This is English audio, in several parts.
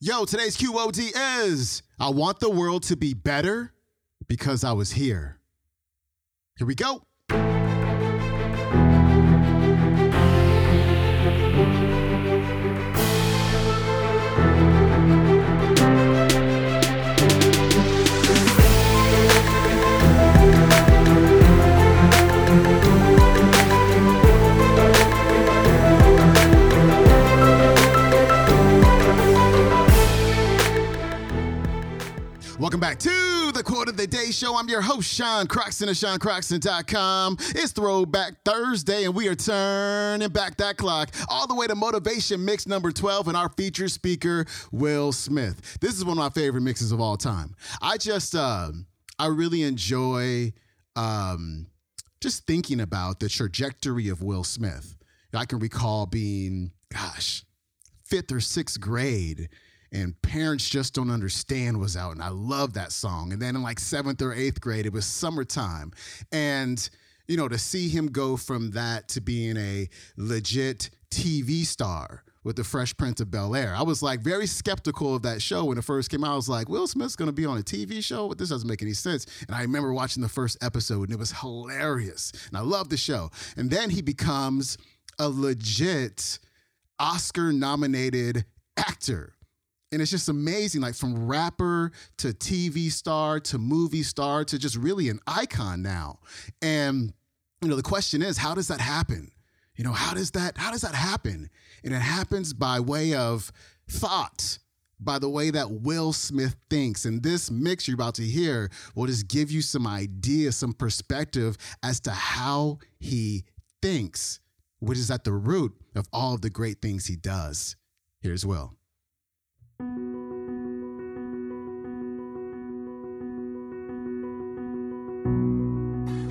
Yo, today's QOD is I want the world to be better because I was here. Here we go. Your host, Sean Croxton of SeanCroxton.com. It's Throwback Thursday, and we are turning back that clock all the way to Motivation Mix number 12 and our featured speaker, Will Smith. This is one of my favorite mixes of all time. I just, uh, I really enjoy um, just thinking about the trajectory of Will Smith. I can recall being, gosh, fifth or sixth grade and parents just don't understand was out and i love that song. And then in like seventh or eighth grade it was summertime and you know to see him go from that to being a legit tv star with the fresh prince of bel air i was like very skeptical of that show when it first came out. I was like will smith's to be on a tv show? But this doesn't make any sense. And i remember watching the first episode and it was hilarious and i love the show. And then he becomes a legit oscar nominated actor and it's just amazing like from rapper to tv star to movie star to just really an icon now and you know the question is how does that happen you know how does that how does that happen and it happens by way of thought by the way that Will Smith thinks. And this mix you're about to hear will just give you some idea, some perspective as to how he thinks, which is at the root of all of the great things he does. Here's Will.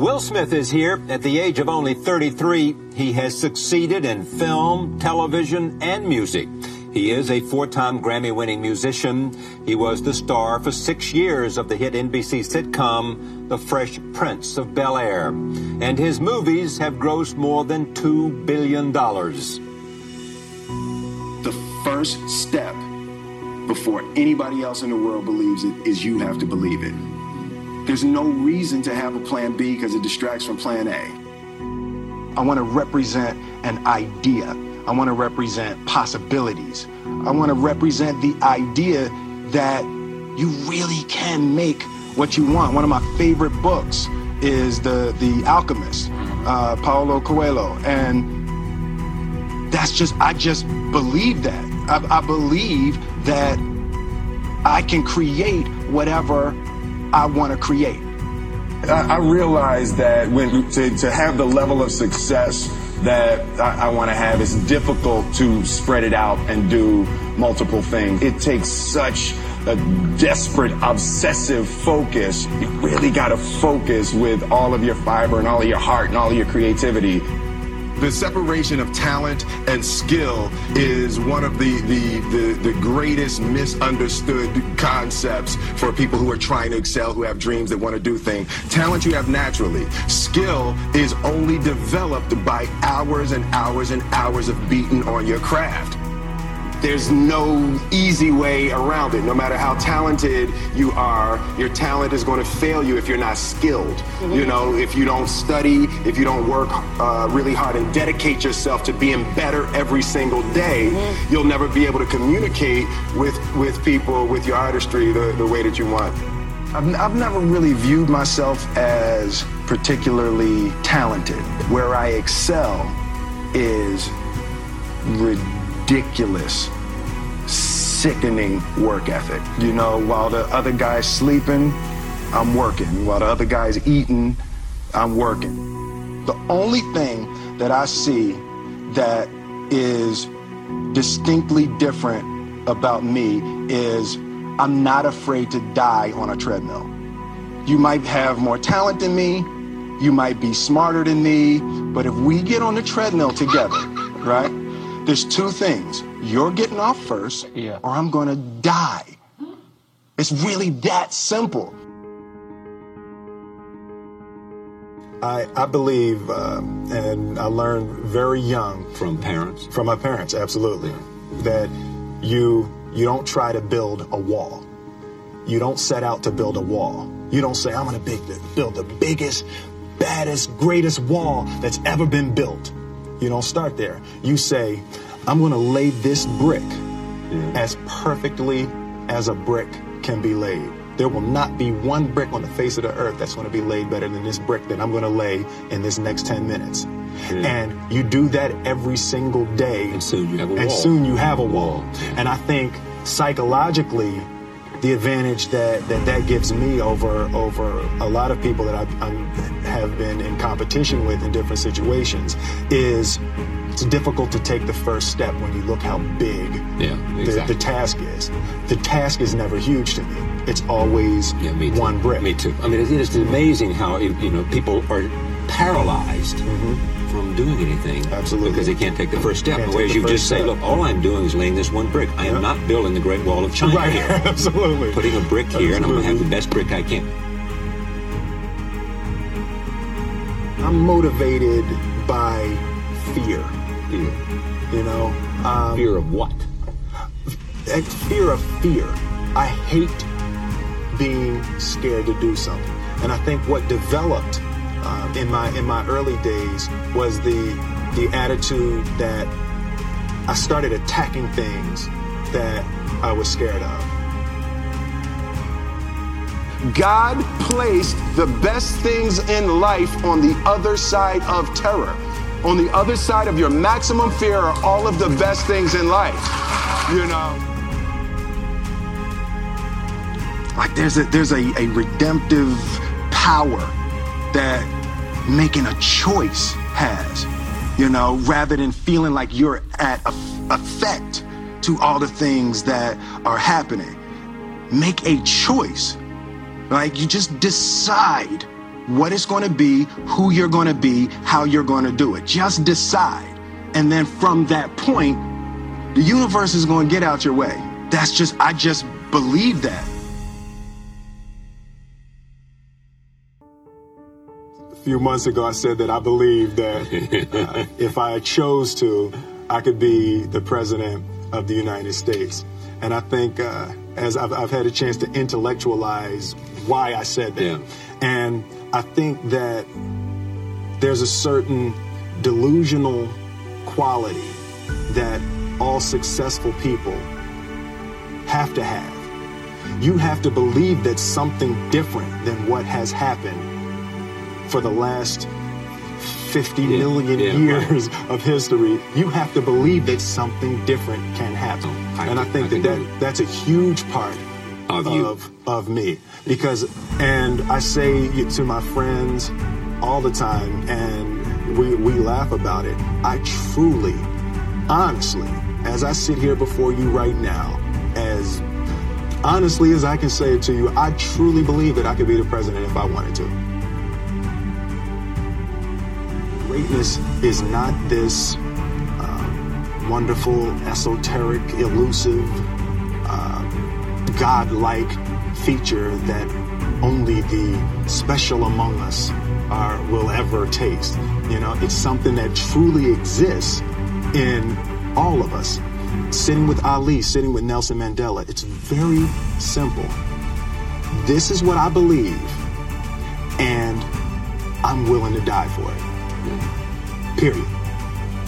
Will Smith is here. At the age of only 33, he has succeeded in film, television, and music. He is a four-time Grammy-winning musician. He was the star for six years of the hit NBC sitcom The Fresh Prince of Bel-Air. And his movies have grossed more than $2 billion. The first step before anybody else in the world believes it is you have to believe it. There's no reason to have a plan B because it distracts from plan A. I want to represent an idea. I want to represent possibilities. I want to represent the idea that you really can make what you want. One of my favorite books is the the Alchemist, uh, Paulo Coelho, and that's just I just believe that. I, I believe that I can create whatever I want to create. I, I realize that when to, to have the level of success that I, I want to have, it's difficult to spread it out and do multiple things. It takes such a desperate, obsessive focus. You really got to focus with all of your fiber and all of your heart and all of your creativity. The separation of talent and skill is one of the, the, the, the, greatest misunderstood concepts for people who are trying to excel, who have dreams that want to do things. Talent you have naturally. Skill is only developed by hours and hours and hours of beating on your craft there's no easy way around it. No matter how talented you are, your talent is going to fail you if you're not skilled. Mm-hmm. You know, if you don't study, if you don't work uh, really hard and dedicate yourself to being better every single day, mm-hmm. you'll never be able to communicate with, with people, with your artistry, the, the way that you want. I've, I've never really viewed myself as particularly talented. Where I excel is ridiculous ridiculous, sickening work ethic. You know, while the other guy's sleeping, I'm working. While the other guy's eating, I'm working. The only thing that I see that is distinctly different about me is I'm not afraid to die on a treadmill. You might have more talent than me, you might be smarter than me, but if we get on the treadmill together, right? There's two things. You're getting off first, yeah. or I'm going to die. It's really that simple. I, I believe, uh, and I learned very young from parents, from my parents, absolutely, that you you don't try to build a wall. You don't set out to build a wall. You don't say, I'm going to build the biggest, baddest, greatest wall that's ever been built. You don't start there. You say, I'm going to lay this brick yeah. as perfectly as a brick can be laid. There will not be one brick on the face of the earth that's going to be laid better than this brick that I'm going to lay in this next 10 minutes. Yeah. And you do that every single day. And soon you have a wall. And soon you have a wall. And I think psychologically, the advantage that, that that gives me over over a lot of people that I have been in competition with in different situations is it's difficult to take the first step when you look how big yeah, exactly. the, the, task is. The task is never huge to me. It's always yeah, one brick. Me too. I mean, it is amazing how you know people are paralyzed. Mm-hmm from doing anything. Absolutely. Because they can't take the first step. Whereas you just step. say, look, all I'm doing is laying this one brick. I am yep. not building the Great Wall of China. Right, here. absolutely. Putting a brick here, absolutely. and I'm going to have the best brick I can. I'm motivated by fear. Fear. You know? Um, fear of what? Fear of fear. I hate being scared to do something. And I think what developed uh, in my in my early days was the the attitude that I started attacking things that I was scared of. God placed the best things in life on the other side of terror. On the other side of your maximum fear are all of the best things in life. You know? Like there's a there's a, a redemptive power that making a choice has, you know, rather than feeling like you're at effect to all the things that are happening. Make a choice. Like you just decide what it's going to be, who you're going to be, how you're going to do it. Just decide. And then from that point, the universe is going to get out your way. That's just, I just believe that. Few months ago, I said that I believe that uh, if I chose to, I could be the president of the United States. And I think uh, as I've, I've, had a chance to intellectualize why I said that. Yeah. And I think that there's a certain delusional quality that all successful people have to have. You have to believe that something different than what has happened for the last 50 yeah, million yeah, years right. of history, you have to believe that something different can happen. I and I think I that, that that's a huge part of, of, of me. Because, and I say to my friends all the time, and we, we laugh about it, I truly, honestly, as I sit here before you right now, as honestly as I can say it to you, I truly believe that I could be the president if I wanted to. Greatness is not this uh, wonderful, esoteric, elusive, uh, God-like feature that only the special among us are will ever taste. You know, it's something that truly exists in all of us. Sitting with Ali, sitting with Nelson Mandela, it's very simple. This is what I believe, and I'm willing to die for it. Period.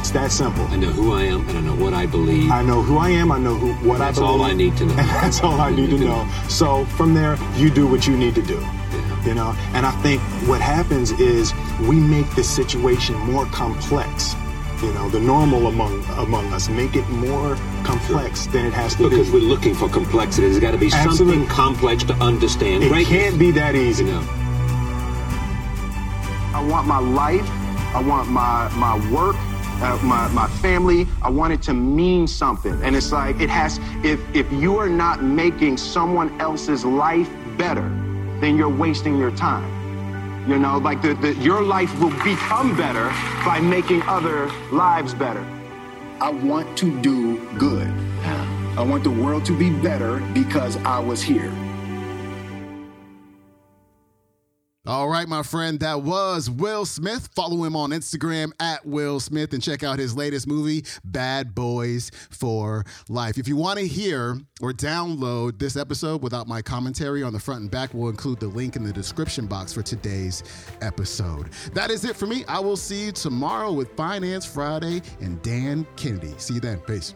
It's that simple. I know who I am and I know what I believe. I know who I am. I know who what that's I believe. That's all I need to know. And that's all I need, need to, know. know. So from there, you do what you need to do. Yeah. You know, and I think what happens is we make the situation more complex. You know, the normal among among us make it more complex sure. than it has to because be. Because we're looking for complexity. There's got to be Absolutely. something complex to understand. It can't be that easy. You know. I want my life I want my my work, uh, my my family. I want it to mean something. And it's like it has. If if you are not making someone else's life better, then you're wasting your time. You know, like the, the your life will become better by making other lives better. I want to do good. I want the world to be better because I was here. All right, my friend, that was Will Smith. Follow him on Instagram at Will Smith and check out his latest movie, Bad Boys for Life. If you want to hear or download this episode without my commentary on the front and back, we'll include the link in the description box for today's episode. That is it for me. I will see you tomorrow with Finance Friday and Dan Kennedy. See you then. Peace.